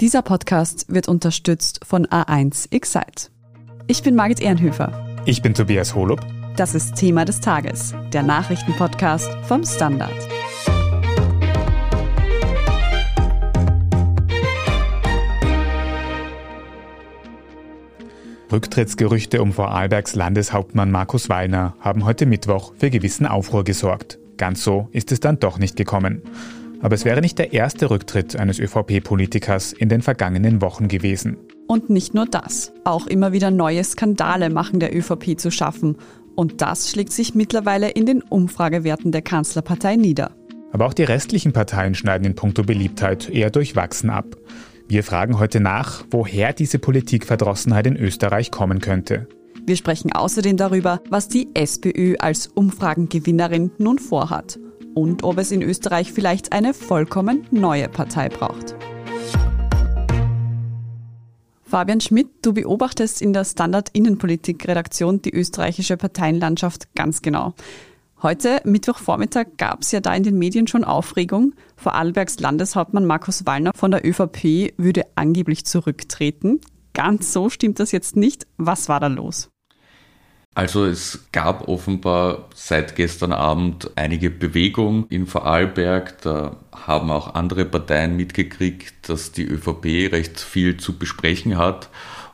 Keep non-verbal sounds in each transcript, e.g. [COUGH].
Dieser Podcast wird unterstützt von A1 Excite. Ich bin Margit Ehrenhöfer. Ich bin Tobias Holub. Das ist Thema des Tages, der Nachrichtenpodcast vom Standard. Rücktrittsgerüchte um Vorarlbergs Landeshauptmann Markus Wallner haben heute Mittwoch für gewissen Aufruhr gesorgt. Ganz so ist es dann doch nicht gekommen. Aber es wäre nicht der erste Rücktritt eines ÖVP-Politikers in den vergangenen Wochen gewesen. Und nicht nur das. Auch immer wieder neue Skandale machen der ÖVP zu schaffen. Und das schlägt sich mittlerweile in den Umfragewerten der Kanzlerpartei nieder. Aber auch die restlichen Parteien schneiden in puncto Beliebtheit eher durchwachsen ab. Wir fragen heute nach, woher diese Politikverdrossenheit in Österreich kommen könnte. Wir sprechen außerdem darüber, was die SPÖ als Umfragengewinnerin nun vorhat und ob es in Österreich vielleicht eine vollkommen neue Partei braucht. Fabian Schmidt, du beobachtest in der Standard Innenpolitik-Redaktion die österreichische Parteienlandschaft ganz genau. Heute, Mittwochvormittag, gab es ja da in den Medien schon Aufregung. Vorarlbergs Landeshauptmann Markus Wallner von der ÖVP würde angeblich zurücktreten. Ganz so stimmt das jetzt nicht. Was war da los? Also es gab offenbar seit gestern Abend einige Bewegung in Vorarlberg. Da haben auch andere Parteien mitgekriegt, dass die ÖVP recht viel zu besprechen hat.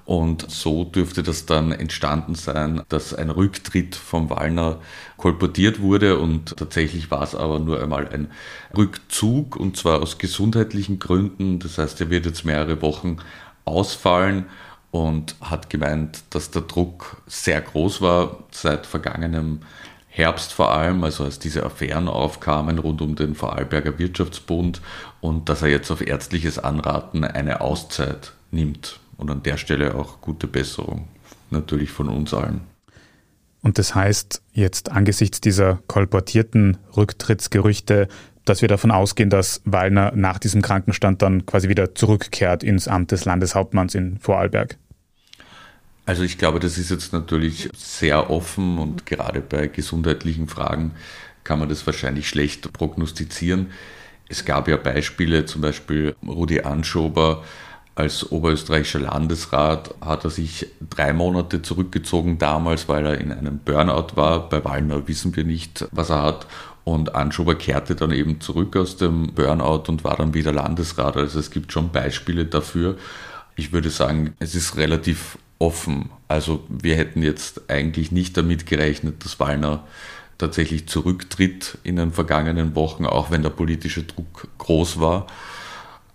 Und so dürfte das dann entstanden sein, dass ein Rücktritt vom Wallner kolportiert wurde. Und tatsächlich war es aber nur einmal ein Rückzug, und zwar aus gesundheitlichen Gründen. Das heißt, er wird jetzt mehrere Wochen ausfallen und hat gemeint, dass der Druck sehr groß war seit vergangenem Herbst vor allem, also als diese Affären aufkamen rund um den Vorarlberger Wirtschaftsbund und dass er jetzt auf ärztliches Anraten eine Auszeit nimmt. Und an der Stelle auch gute Besserung, natürlich von uns allen. Und das heißt jetzt angesichts dieser kolportierten Rücktrittsgerüchte, dass wir davon ausgehen, dass Wallner nach diesem Krankenstand dann quasi wieder zurückkehrt ins Amt des Landeshauptmanns in Vorarlberg. Also ich glaube, das ist jetzt natürlich sehr offen und gerade bei gesundheitlichen Fragen kann man das wahrscheinlich schlecht prognostizieren. Es gab ja Beispiele, zum Beispiel Rudi Anschober als oberösterreichischer Landesrat hat er sich drei Monate zurückgezogen damals, weil er in einem Burnout war. Bei Wallner wissen wir nicht, was er hat. Und Anschober kehrte dann eben zurück aus dem Burnout und war dann wieder Landesrat. Also es gibt schon Beispiele dafür. Ich würde sagen, es ist relativ offen. Also wir hätten jetzt eigentlich nicht damit gerechnet, dass Wallner tatsächlich zurücktritt in den vergangenen Wochen, auch wenn der politische Druck groß war.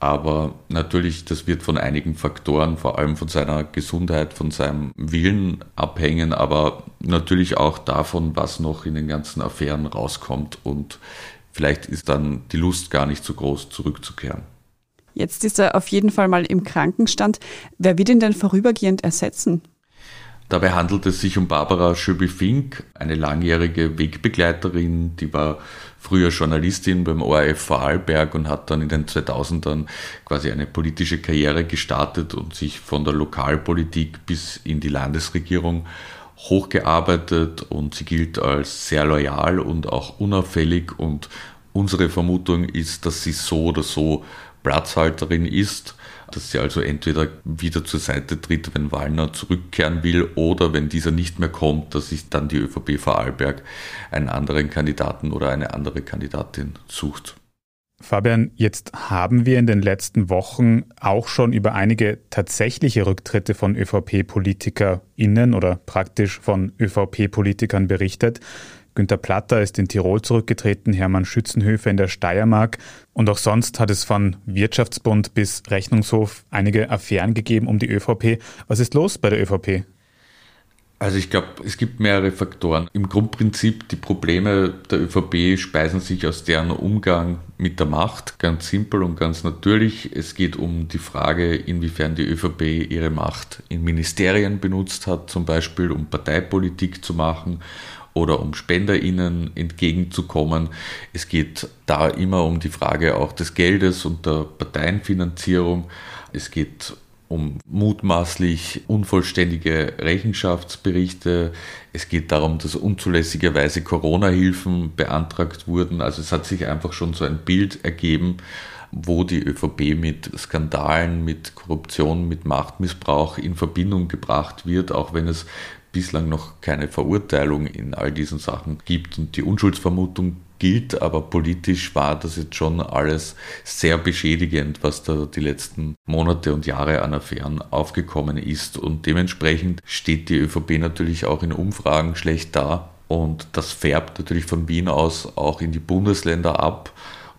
Aber natürlich, das wird von einigen Faktoren, vor allem von seiner Gesundheit, von seinem Willen abhängen, aber natürlich auch davon, was noch in den ganzen Affären rauskommt. Und vielleicht ist dann die Lust gar nicht so groß, zurückzukehren. Jetzt ist er auf jeden Fall mal im Krankenstand. Wer wird ihn denn vorübergehend ersetzen? Dabei handelt es sich um Barbara Schöbel-Fink, eine langjährige Wegbegleiterin, die war früher Journalistin beim ORF Vorarlberg und hat dann in den 2000ern quasi eine politische Karriere gestartet und sich von der Lokalpolitik bis in die Landesregierung hochgearbeitet. Und sie gilt als sehr loyal und auch unauffällig. Und unsere Vermutung ist, dass sie so oder so Platzhalterin ist, dass sie also entweder wieder zur Seite tritt, wenn Wallner zurückkehren will, oder wenn dieser nicht mehr kommt, dass sich dann die ÖVP Vorarlberg einen anderen Kandidaten oder eine andere Kandidatin sucht. Fabian, jetzt haben wir in den letzten Wochen auch schon über einige tatsächliche Rücktritte von ÖVP-PolitikerInnen oder praktisch von ÖVP-Politikern berichtet. Günter Platter ist in Tirol zurückgetreten, Hermann Schützenhöfer in der Steiermark. Und auch sonst hat es von Wirtschaftsbund bis Rechnungshof einige Affären gegeben um die ÖVP. Was ist los bei der ÖVP? Also ich glaube, es gibt mehrere Faktoren. Im Grundprinzip, die Probleme der ÖVP speisen sich aus deren Umgang mit der Macht, ganz simpel und ganz natürlich. Es geht um die Frage, inwiefern die ÖVP ihre Macht in Ministerien benutzt hat, zum Beispiel um Parteipolitik zu machen oder um SpenderInnen entgegenzukommen. Es geht da immer um die Frage auch des Geldes und der Parteienfinanzierung. Es geht um mutmaßlich unvollständige Rechenschaftsberichte. Es geht darum, dass unzulässigerweise Corona-Hilfen beantragt wurden. Also es hat sich einfach schon so ein Bild ergeben, wo die ÖVP mit Skandalen, mit Korruption, mit Machtmissbrauch in Verbindung gebracht wird, auch wenn es bislang noch keine Verurteilung in all diesen Sachen gibt und die Unschuldsvermutung gilt, aber politisch war das jetzt schon alles sehr beschädigend, was da die letzten Monate und Jahre an Affären aufgekommen ist. Und dementsprechend steht die ÖVP natürlich auch in Umfragen schlecht da. Und das färbt natürlich von Wien aus auch in die Bundesländer ab.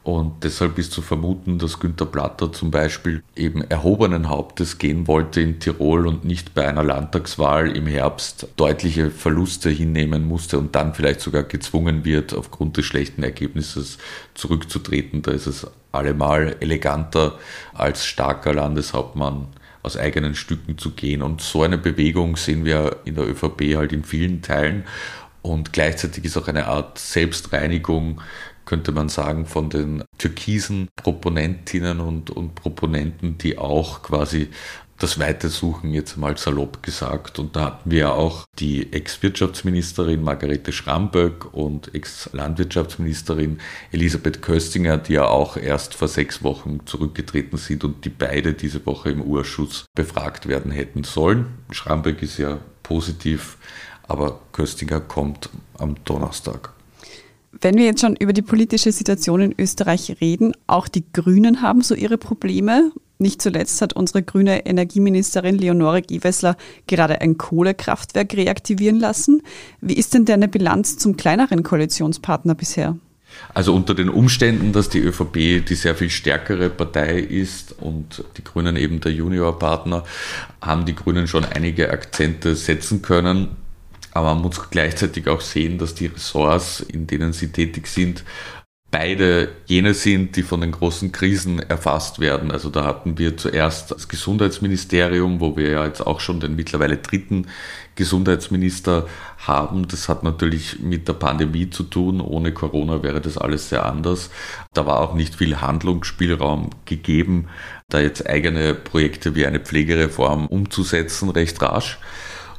Und deshalb ist zu vermuten, dass Günter Platter zum Beispiel eben erhobenen Hauptes gehen wollte in Tirol und nicht bei einer Landtagswahl im Herbst deutliche Verluste hinnehmen musste und dann vielleicht sogar gezwungen wird, aufgrund des schlechten Ergebnisses zurückzutreten. Da ist es allemal eleganter als starker Landeshauptmann aus eigenen Stücken zu gehen. Und so eine Bewegung sehen wir in der ÖVP halt in vielen Teilen. Und gleichzeitig ist auch eine Art Selbstreinigung könnte man sagen, von den türkisen Proponentinnen und, und Proponenten, die auch quasi das Weite suchen, jetzt mal salopp gesagt. Und da hatten wir ja auch die Ex-Wirtschaftsministerin Margarete Schramböck und Ex-Landwirtschaftsministerin Elisabeth Köstinger, die ja auch erst vor sechs Wochen zurückgetreten sind und die beide diese Woche im Urschuss befragt werden hätten sollen. Schramböck ist ja positiv, aber Köstinger kommt am Donnerstag. Wenn wir jetzt schon über die politische Situation in Österreich reden, auch die Grünen haben so ihre Probleme. Nicht zuletzt hat unsere grüne Energieministerin Leonore Gewessler gerade ein Kohlekraftwerk reaktivieren lassen. Wie ist denn deine Bilanz zum kleineren Koalitionspartner bisher? Also unter den Umständen, dass die ÖVP die sehr viel stärkere Partei ist und die Grünen eben der Juniorpartner, haben die Grünen schon einige Akzente setzen können. Aber man muss gleichzeitig auch sehen, dass die Ressorts, in denen sie tätig sind, beide jene sind, die von den großen Krisen erfasst werden. Also da hatten wir zuerst das Gesundheitsministerium, wo wir ja jetzt auch schon den mittlerweile dritten Gesundheitsminister haben. Das hat natürlich mit der Pandemie zu tun. Ohne Corona wäre das alles sehr anders. Da war auch nicht viel Handlungsspielraum gegeben, da jetzt eigene Projekte wie eine Pflegereform umzusetzen, recht rasch.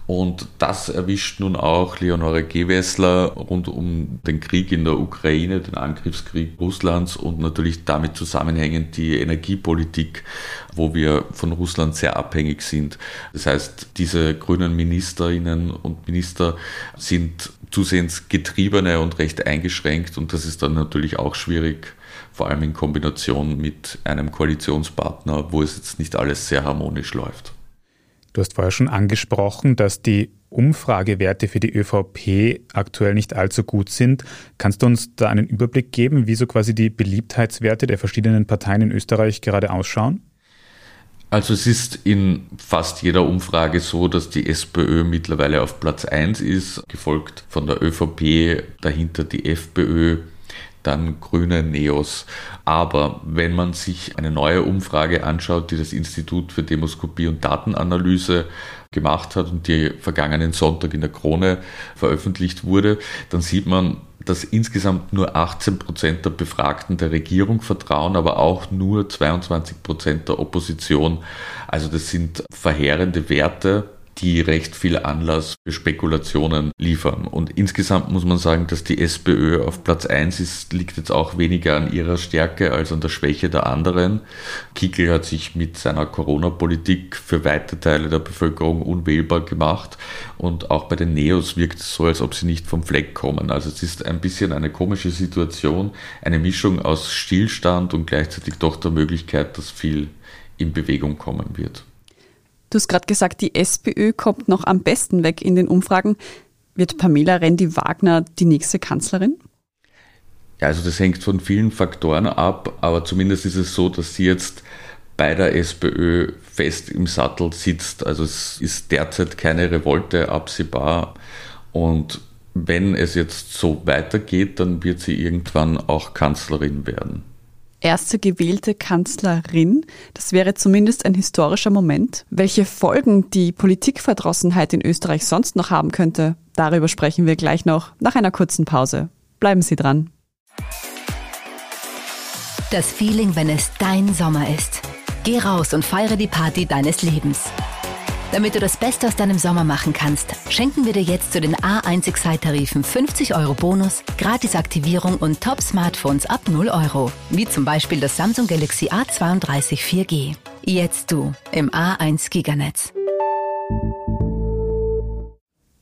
Und das erwischt nun auch Leonore Gewessler rund um den Krieg in der Ukraine, den Angriffskrieg Russlands und natürlich damit zusammenhängend die Energiepolitik, wo wir von Russland sehr abhängig sind. Das heißt, diese grünen Ministerinnen und Minister sind zusehends getriebene und recht eingeschränkt und das ist dann natürlich auch schwierig vor allem in Kombination mit einem Koalitionspartner, wo es jetzt nicht alles sehr harmonisch läuft. Du hast vorher schon angesprochen, dass die Umfragewerte für die ÖVP aktuell nicht allzu gut sind. Kannst du uns da einen Überblick geben, wie so quasi die Beliebtheitswerte der verschiedenen Parteien in Österreich gerade ausschauen? Also es ist in fast jeder Umfrage so, dass die SPÖ mittlerweile auf Platz 1 ist, gefolgt von der ÖVP, dahinter die FPÖ, dann grüne Neos. Aber wenn man sich eine neue Umfrage anschaut, die das Institut für Demoskopie und Datenanalyse gemacht hat und die vergangenen Sonntag in der Krone veröffentlicht wurde, dann sieht man, dass insgesamt nur 18 Prozent der Befragten der Regierung vertrauen, aber auch nur 22 Prozent der Opposition. Also das sind verheerende Werte die recht viel Anlass für Spekulationen liefern. Und insgesamt muss man sagen, dass die SPÖ auf Platz 1 ist, liegt jetzt auch weniger an ihrer Stärke als an der Schwäche der anderen. Kickel hat sich mit seiner Corona-Politik für weite Teile der Bevölkerung unwählbar gemacht. Und auch bei den Neos wirkt es so, als ob sie nicht vom Fleck kommen. Also es ist ein bisschen eine komische Situation, eine Mischung aus Stillstand und gleichzeitig doch der Möglichkeit, dass viel in Bewegung kommen wird. Du hast gerade gesagt, die SPÖ kommt noch am besten weg in den Umfragen. Wird Pamela Rendi-Wagner die nächste Kanzlerin? Ja, also das hängt von vielen Faktoren ab, aber zumindest ist es so, dass sie jetzt bei der SPÖ fest im Sattel sitzt. Also es ist derzeit keine Revolte absehbar und wenn es jetzt so weitergeht, dann wird sie irgendwann auch Kanzlerin werden erste gewählte Kanzlerin. Das wäre zumindest ein historischer Moment. Welche Folgen die Politikverdrossenheit in Österreich sonst noch haben könnte, darüber sprechen wir gleich noch nach einer kurzen Pause. Bleiben Sie dran. Das Feeling, wenn es dein Sommer ist. Geh raus und feiere die Party deines Lebens. Damit du das Beste aus deinem Sommer machen kannst, schenken wir dir jetzt zu den A1 Excite-Tarifen 50 Euro Bonus, Gratis-Aktivierung und Top-Smartphones ab 0 Euro. Wie zum Beispiel das Samsung Galaxy A32 4G. Jetzt du im A1 Giganetz.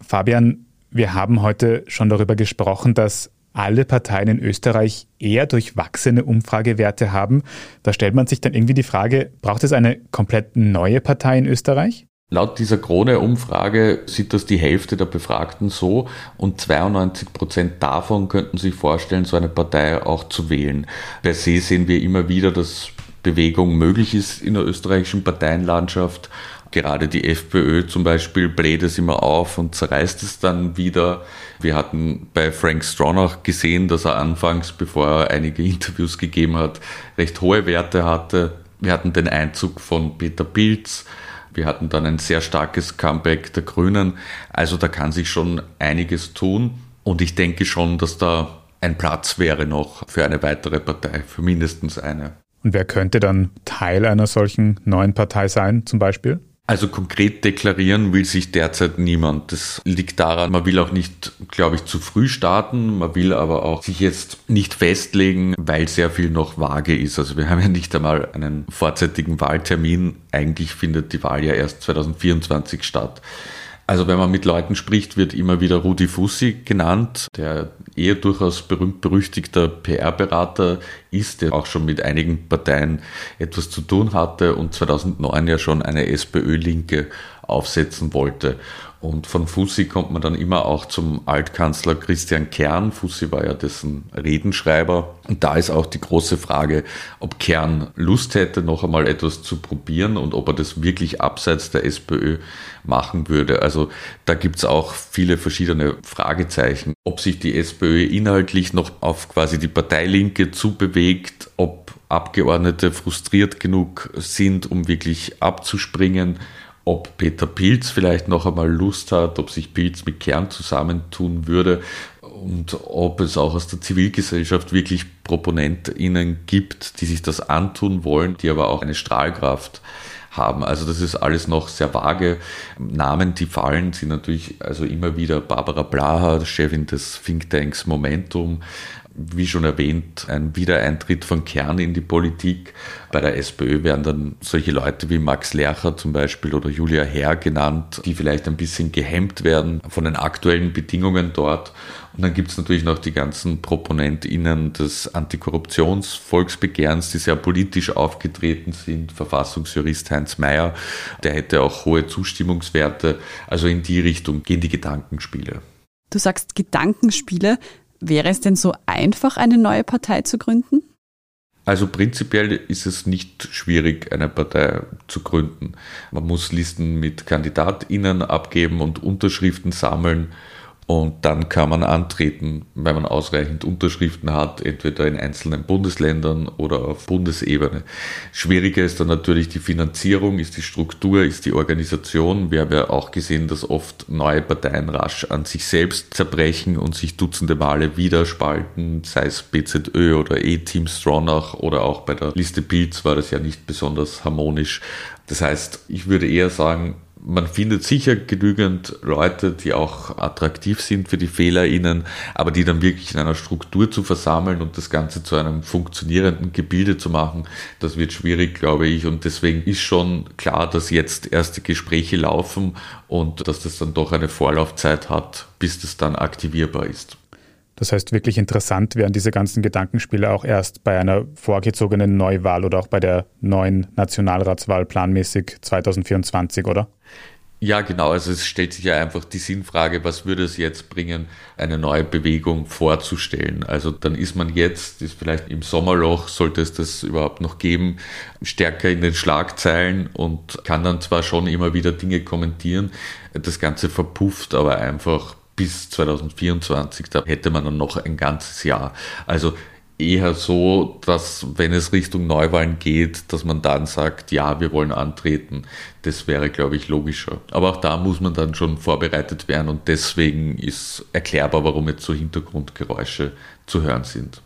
Fabian, wir haben heute schon darüber gesprochen, dass alle Parteien in Österreich eher durchwachsene Umfragewerte haben. Da stellt man sich dann irgendwie die Frage, braucht es eine komplett neue Partei in Österreich? Laut dieser Krone-Umfrage sieht das die Hälfte der Befragten so und 92 Prozent davon könnten sich vorstellen, so eine Partei auch zu wählen. Per se sehen wir immer wieder, dass Bewegung möglich ist in der österreichischen Parteienlandschaft. Gerade die FPÖ zum Beispiel bläht es immer auf und zerreißt es dann wieder. Wir hatten bei Frank Stronach gesehen, dass er anfangs, bevor er einige Interviews gegeben hat, recht hohe Werte hatte. Wir hatten den Einzug von Peter Pilz. Wir hatten dann ein sehr starkes Comeback der Grünen. Also da kann sich schon einiges tun. Und ich denke schon, dass da ein Platz wäre noch für eine weitere Partei, für mindestens eine. Und wer könnte dann Teil einer solchen neuen Partei sein, zum Beispiel? Also konkret deklarieren will sich derzeit niemand. Das liegt daran, man will auch nicht, glaube ich, zu früh starten. Man will aber auch sich jetzt nicht festlegen, weil sehr viel noch vage ist. Also wir [LAUGHS] haben ja nicht einmal einen vorzeitigen Wahltermin. Eigentlich findet die Wahl ja erst 2024 statt. Also wenn man mit Leuten spricht, wird immer wieder Rudi Fussi genannt, der eher durchaus berühmt-berüchtigter PR-Berater ist, der auch schon mit einigen Parteien etwas zu tun hatte und 2009 ja schon eine SPÖ-Linke aufsetzen wollte. Und von Fussi kommt man dann immer auch zum Altkanzler Christian Kern. Fussi war ja dessen Redenschreiber. Und da ist auch die große Frage, ob Kern Lust hätte, noch einmal etwas zu probieren und ob er das wirklich abseits der SPÖ machen würde. Also da gibt's auch viele verschiedene Fragezeichen. Ob sich die SPÖ inhaltlich noch auf quasi die Parteilinke zubewegt, ob Abgeordnete frustriert genug sind, um wirklich abzuspringen ob Peter Pilz vielleicht noch einmal Lust hat, ob sich Pilz mit Kern zusammentun würde und ob es auch aus der Zivilgesellschaft wirklich ProponentInnen gibt, die sich das antun wollen, die aber auch eine Strahlkraft haben. Also das ist alles noch sehr vage. Namen, die fallen, sind natürlich also immer wieder Barbara Blaha, Chefin des Thinktanks Momentum, wie schon erwähnt, ein Wiedereintritt von Kern in die Politik. Bei der SPÖ werden dann solche Leute wie Max Lercher zum Beispiel oder Julia Herr genannt, die vielleicht ein bisschen gehemmt werden von den aktuellen Bedingungen dort. Und dann gibt es natürlich noch die ganzen ProponentInnen des Antikorruptionsvolksbegehrens, die sehr politisch aufgetreten sind. Verfassungsjurist Heinz Mayer, der hätte auch hohe Zustimmungswerte. Also in die Richtung gehen die Gedankenspiele. Du sagst Gedankenspiele. Wäre es denn so einfach, eine neue Partei zu gründen? Also prinzipiell ist es nicht schwierig, eine Partei zu gründen. Man muss Listen mit KandidatInnen abgeben und Unterschriften sammeln und dann kann man antreten, wenn man ausreichend Unterschriften hat, entweder in einzelnen Bundesländern oder auf Bundesebene. Schwieriger ist dann natürlich die Finanzierung, ist die Struktur, ist die Organisation. Wir haben ja auch gesehen, dass oft neue Parteien rasch an sich selbst zerbrechen und sich dutzende Male wieder spalten, sei es BZÖ oder E-Team Stronach oder auch bei der Liste Pilz war das ja nicht besonders harmonisch. Das heißt, ich würde eher sagen, man findet sicher genügend Leute, die auch attraktiv sind für die FehlerInnen, aber die dann wirklich in einer Struktur zu versammeln und das Ganze zu einem funktionierenden Gebilde zu machen, das wird schwierig, glaube ich. Und deswegen ist schon klar, dass jetzt erste Gespräche laufen und dass das dann doch eine Vorlaufzeit hat, bis das dann aktivierbar ist. Das heißt, wirklich interessant wären diese ganzen Gedankenspiele auch erst bei einer vorgezogenen Neuwahl oder auch bei der neuen Nationalratswahl planmäßig 2024, oder? Ja, genau. Also es stellt sich ja einfach die Sinnfrage, was würde es jetzt bringen, eine neue Bewegung vorzustellen? Also dann ist man jetzt, ist vielleicht im Sommerloch, sollte es das überhaupt noch geben, stärker in den Schlagzeilen und kann dann zwar schon immer wieder Dinge kommentieren, das Ganze verpufft aber einfach bis 2024, da hätte man dann noch ein ganzes Jahr. Also eher so, dass wenn es Richtung Neuwahlen geht, dass man dann sagt, ja, wir wollen antreten. Das wäre, glaube ich, logischer. Aber auch da muss man dann schon vorbereitet werden und deswegen ist erklärbar, warum jetzt so Hintergrundgeräusche zu hören sind.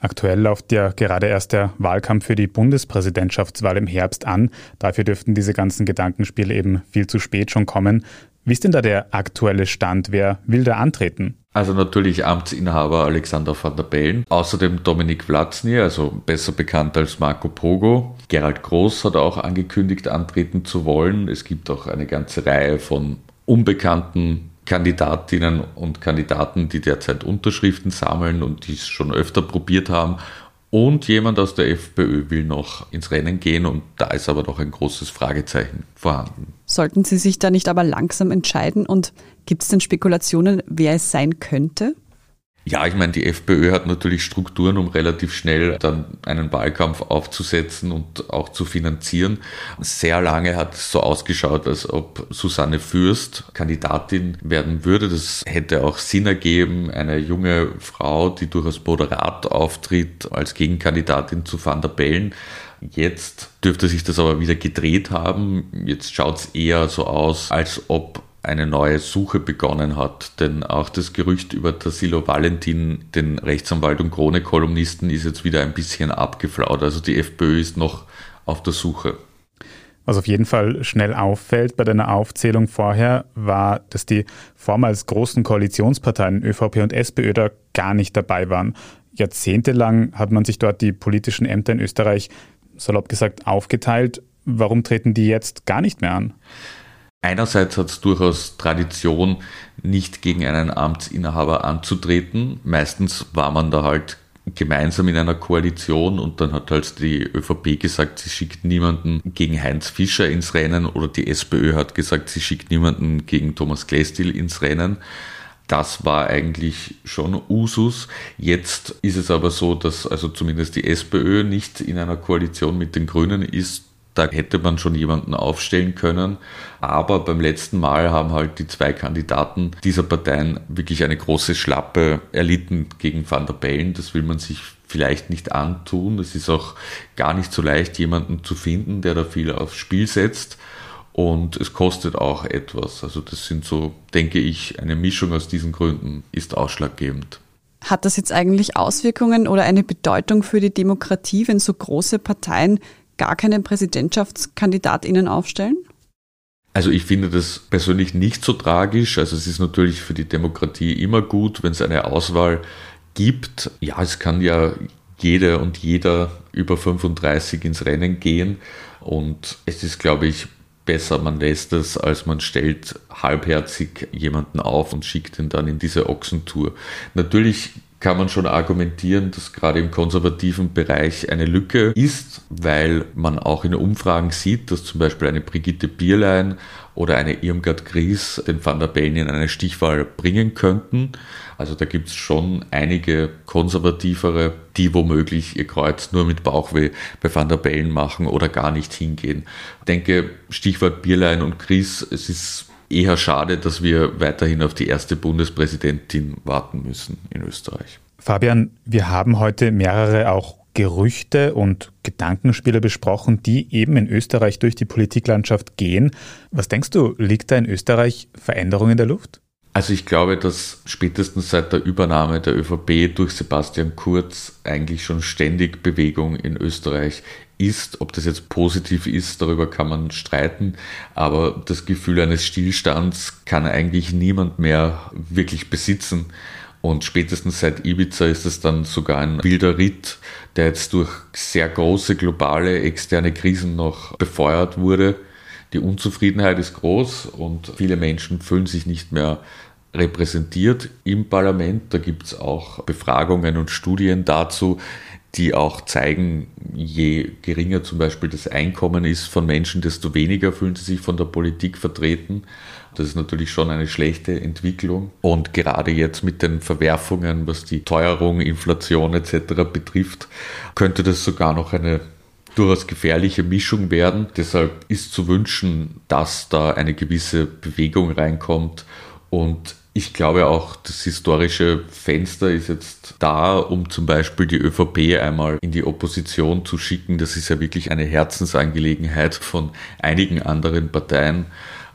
Aktuell läuft ja gerade erst der Wahlkampf für die Bundespräsidentschaftswahl im Herbst an. Dafür dürften diese ganzen Gedankenspiele eben viel zu spät schon kommen. Wie ist denn da der aktuelle Stand? Wer will da antreten? Also natürlich Amtsinhaber Alexander van der Bellen, außerdem Dominik Vlatzny, also besser bekannt als Marco Pogo. Gerald Groß hat auch angekündigt, antreten zu wollen. Es gibt auch eine ganze Reihe von unbekannten Kandidatinnen und Kandidaten, die derzeit Unterschriften sammeln und die es schon öfter probiert haben. Und jemand aus der FPÖ will noch ins Rennen gehen und da ist aber noch ein großes Fragezeichen vorhanden. Sollten Sie sich da nicht aber langsam entscheiden und gibt es denn Spekulationen, wer es sein könnte? Ja, ich meine, die FPÖ hat natürlich Strukturen, um relativ schnell dann einen Wahlkampf aufzusetzen und auch zu finanzieren. Sehr lange hat es so ausgeschaut, als ob Susanne Fürst Kandidatin werden würde. Das hätte auch Sinn ergeben. Eine junge Frau, die durchaus moderat auftritt, als Gegenkandidatin zu Van der Bellen. Jetzt dürfte sich das aber wieder gedreht haben. Jetzt schaut es eher so aus, als ob eine neue Suche begonnen hat. Denn auch das Gerücht über Tassilo Valentin, den Rechtsanwalt und Krone-Kolumnisten, ist jetzt wieder ein bisschen abgeflaut. Also die FPÖ ist noch auf der Suche. Was auf jeden Fall schnell auffällt bei deiner Aufzählung vorher, war, dass die vormals großen Koalitionsparteien ÖVP und SPÖ da gar nicht dabei waren. Jahrzehntelang hat man sich dort die politischen Ämter in Österreich, salopp gesagt, aufgeteilt. Warum treten die jetzt gar nicht mehr an? Einerseits hat es durchaus Tradition, nicht gegen einen Amtsinhaber anzutreten. Meistens war man da halt gemeinsam in einer Koalition und dann hat halt die ÖVP gesagt, sie schickt niemanden gegen Heinz Fischer ins Rennen oder die SPÖ hat gesagt, sie schickt niemanden gegen Thomas Klestil ins Rennen. Das war eigentlich schon Usus. Jetzt ist es aber so, dass also zumindest die SPÖ nicht in einer Koalition mit den Grünen ist da hätte man schon jemanden aufstellen können. Aber beim letzten Mal haben halt die zwei Kandidaten dieser Parteien wirklich eine große Schlappe erlitten gegen Van der Bellen. Das will man sich vielleicht nicht antun. Es ist auch gar nicht so leicht, jemanden zu finden, der da viel aufs Spiel setzt. Und es kostet auch etwas. Also das sind so, denke ich, eine Mischung aus diesen Gründen ist ausschlaggebend. Hat das jetzt eigentlich Auswirkungen oder eine Bedeutung für die Demokratie, wenn so große Parteien gar keine Präsidentschaftskandidatinnen aufstellen? Also ich finde das persönlich nicht so tragisch. Also es ist natürlich für die Demokratie immer gut, wenn es eine Auswahl gibt. Ja, es kann ja jede und jeder über 35 ins Rennen gehen. Und es ist, glaube ich, besser, man lässt es, als man stellt halbherzig jemanden auf und schickt ihn dann in diese Ochsentour. Natürlich kann man schon argumentieren, dass gerade im konservativen Bereich eine Lücke ist, weil man auch in Umfragen sieht, dass zum Beispiel eine Brigitte Bierlein oder eine Irmgard Gries den Van der Bellen in eine Stichwahl bringen könnten. Also da gibt es schon einige konservativere, die womöglich ihr Kreuz nur mit Bauchweh bei Van der Bellen machen oder gar nicht hingehen. Ich denke, Stichwort Bierlein und Gries, es ist eher schade, dass wir weiterhin auf die erste Bundespräsidentin warten müssen in Österreich. Fabian, wir haben heute mehrere auch Gerüchte und Gedankenspiele besprochen, die eben in Österreich durch die Politiklandschaft gehen. Was denkst du, liegt da in Österreich Veränderung in der Luft? Also ich glaube, dass spätestens seit der Übernahme der ÖVP durch Sebastian Kurz eigentlich schon ständig Bewegung in Österreich ist. Ob das jetzt positiv ist, darüber kann man streiten, aber das Gefühl eines Stillstands kann eigentlich niemand mehr wirklich besitzen. Und spätestens seit Ibiza ist es dann sogar ein wilder Ritt, der jetzt durch sehr große globale externe Krisen noch befeuert wurde. Die Unzufriedenheit ist groß und viele Menschen fühlen sich nicht mehr repräsentiert im Parlament. Da gibt es auch Befragungen und Studien dazu, die auch zeigen, je geringer zum Beispiel das Einkommen ist von Menschen, desto weniger fühlen sie sich von der Politik vertreten. Das ist natürlich schon eine schlechte Entwicklung. Und gerade jetzt mit den Verwerfungen, was die Teuerung, Inflation etc. betrifft, könnte das sogar noch eine durchaus gefährliche Mischung werden. Deshalb ist zu wünschen, dass da eine gewisse Bewegung reinkommt und ich glaube auch, das historische Fenster ist jetzt da, um zum Beispiel die ÖVP einmal in die Opposition zu schicken. Das ist ja wirklich eine Herzensangelegenheit von einigen anderen Parteien.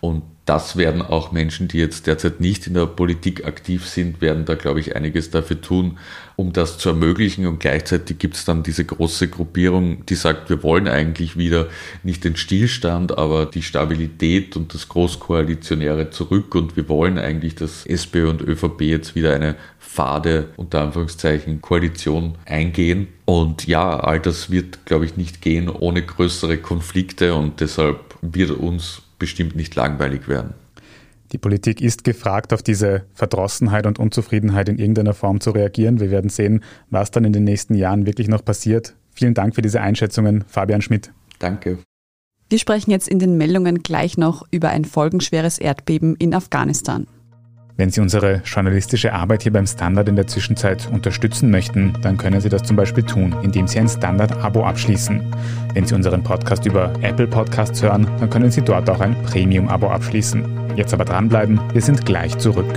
Und das werden auch Menschen, die jetzt derzeit nicht in der Politik aktiv sind, werden da, glaube ich, einiges dafür tun, um das zu ermöglichen. Und gleichzeitig gibt es dann diese große Gruppierung, die sagt, wir wollen eigentlich wieder nicht den Stillstand, aber die Stabilität und das Großkoalitionäre zurück. Und wir wollen eigentlich, dass SPÖ und ÖVP jetzt wieder eine fade, unter Anführungszeichen, Koalition eingehen. Und ja, all das wird, glaube ich, nicht gehen ohne größere Konflikte und deshalb wird uns bestimmt nicht langweilig werden. Die Politik ist gefragt, auf diese Verdrossenheit und Unzufriedenheit in irgendeiner Form zu reagieren. Wir werden sehen, was dann in den nächsten Jahren wirklich noch passiert. Vielen Dank für diese Einschätzungen, Fabian Schmidt. Danke. Wir sprechen jetzt in den Meldungen gleich noch über ein folgenschweres Erdbeben in Afghanistan. Wenn Sie unsere journalistische Arbeit hier beim Standard in der Zwischenzeit unterstützen möchten, dann können Sie das zum Beispiel tun, indem Sie ein Standard-Abo abschließen. Wenn Sie unseren Podcast über Apple Podcasts hören, dann können Sie dort auch ein Premium-Abo abschließen. Jetzt aber dranbleiben, wir sind gleich zurück.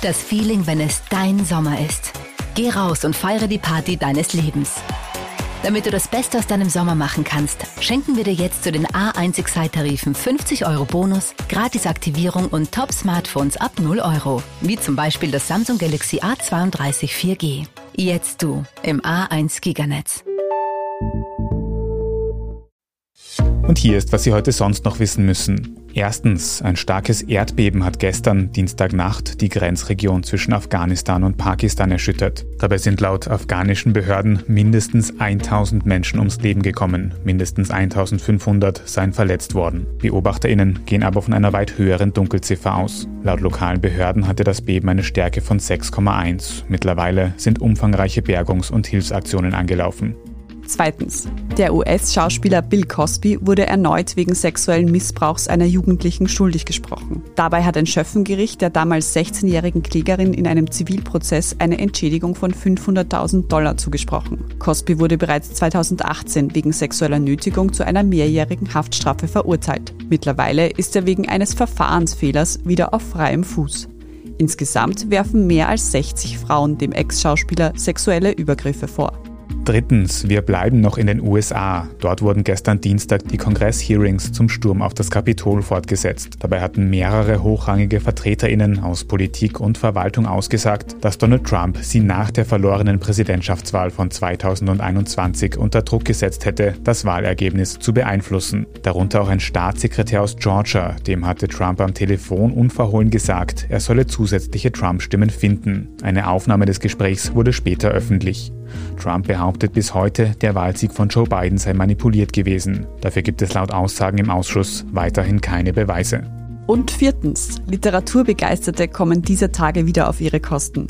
Das Feeling, wenn es dein Sommer ist. Geh raus und feiere die Party deines Lebens. Damit du das Beste aus deinem Sommer machen kannst, schenken wir dir jetzt zu den A1 Excite-Tarifen 50 Euro Bonus, Gratisaktivierung und Top-Smartphones ab 0 Euro. Wie zum Beispiel das Samsung Galaxy A32 4G. Jetzt du im A1 Giganetz. Und hier ist, was Sie heute sonst noch wissen müssen. Erstens, ein starkes Erdbeben hat gestern, Dienstagnacht, die Grenzregion zwischen Afghanistan und Pakistan erschüttert. Dabei sind laut afghanischen Behörden mindestens 1000 Menschen ums Leben gekommen, mindestens 1500 seien verletzt worden. BeobachterInnen gehen aber von einer weit höheren Dunkelziffer aus. Laut lokalen Behörden hatte das Beben eine Stärke von 6,1. Mittlerweile sind umfangreiche Bergungs- und Hilfsaktionen angelaufen. Zweitens. Der US-Schauspieler Bill Cosby wurde erneut wegen sexuellen Missbrauchs einer Jugendlichen schuldig gesprochen. Dabei hat ein Schöffengericht der damals 16-jährigen Klägerin in einem Zivilprozess eine Entschädigung von 500.000 Dollar zugesprochen. Cosby wurde bereits 2018 wegen sexueller Nötigung zu einer mehrjährigen Haftstrafe verurteilt. Mittlerweile ist er wegen eines Verfahrensfehlers wieder auf freiem Fuß. Insgesamt werfen mehr als 60 Frauen dem Ex-Schauspieler sexuelle Übergriffe vor. Drittens, wir bleiben noch in den USA. Dort wurden gestern Dienstag die Kongress-Hearings zum Sturm auf das Kapitol fortgesetzt. Dabei hatten mehrere hochrangige VertreterInnen aus Politik und Verwaltung ausgesagt, dass Donald Trump sie nach der verlorenen Präsidentschaftswahl von 2021 unter Druck gesetzt hätte, das Wahlergebnis zu beeinflussen. Darunter auch ein Staatssekretär aus Georgia, dem hatte Trump am Telefon unverhohlen gesagt, er solle zusätzliche Trump-Stimmen finden. Eine Aufnahme des Gesprächs wurde später öffentlich. Trump behauptet bis heute, der Wahlsieg von Joe Biden sei manipuliert gewesen. Dafür gibt es laut Aussagen im Ausschuss weiterhin keine Beweise. Und viertens, Literaturbegeisterte kommen dieser Tage wieder auf ihre Kosten.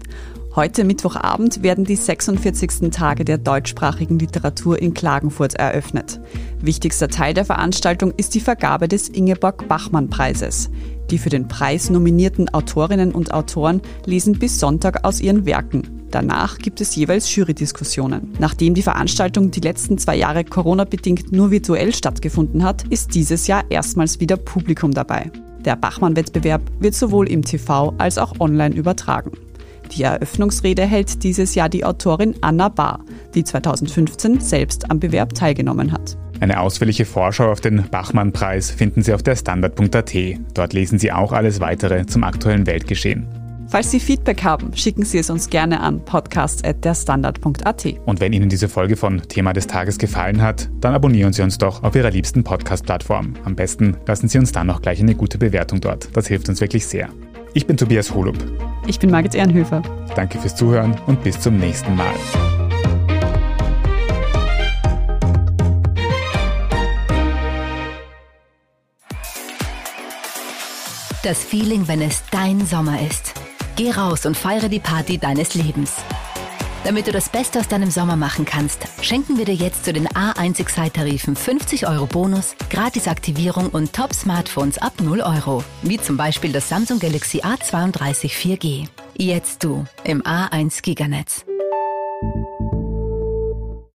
Heute Mittwochabend werden die 46. Tage der deutschsprachigen Literatur in Klagenfurt eröffnet. Wichtigster Teil der Veranstaltung ist die Vergabe des Ingeborg-Bachmann-Preises. Die für den Preis nominierten Autorinnen und Autoren lesen bis Sonntag aus ihren Werken. Danach gibt es jeweils Jury-Diskussionen. Nachdem die Veranstaltung die letzten zwei Jahre Corona-bedingt nur virtuell stattgefunden hat, ist dieses Jahr erstmals wieder Publikum dabei. Der Bachmann-Wettbewerb wird sowohl im TV als auch online übertragen. Die Eröffnungsrede hält dieses Jahr die Autorin Anna Bahr, die 2015 selbst am Bewerb teilgenommen hat. Eine ausführliche Vorschau auf den Bachmann-Preis finden Sie auf der Standard.at. Dort lesen Sie auch alles weitere zum aktuellen Weltgeschehen. Falls Sie Feedback haben, schicken Sie es uns gerne an podcast.derstandard.at. Und wenn Ihnen diese Folge von Thema des Tages gefallen hat, dann abonnieren Sie uns doch auf Ihrer liebsten Podcast-Plattform. Am besten lassen Sie uns dann auch gleich eine gute Bewertung dort. Das hilft uns wirklich sehr. Ich bin Tobias Holub. Ich bin Margit Ehrenhöfer. Danke fürs Zuhören und bis zum nächsten Mal. Das Feeling, wenn es dein Sommer ist. Geh raus und feiere die Party deines Lebens. Damit du das Beste aus deinem Sommer machen kannst, schenken wir dir jetzt zu den A1 Excite-Tarifen 50 Euro Bonus, Gratisaktivierung und Top-Smartphones ab 0 Euro. Wie zum Beispiel das Samsung Galaxy A32 4G. Jetzt du im A1 Giganetz.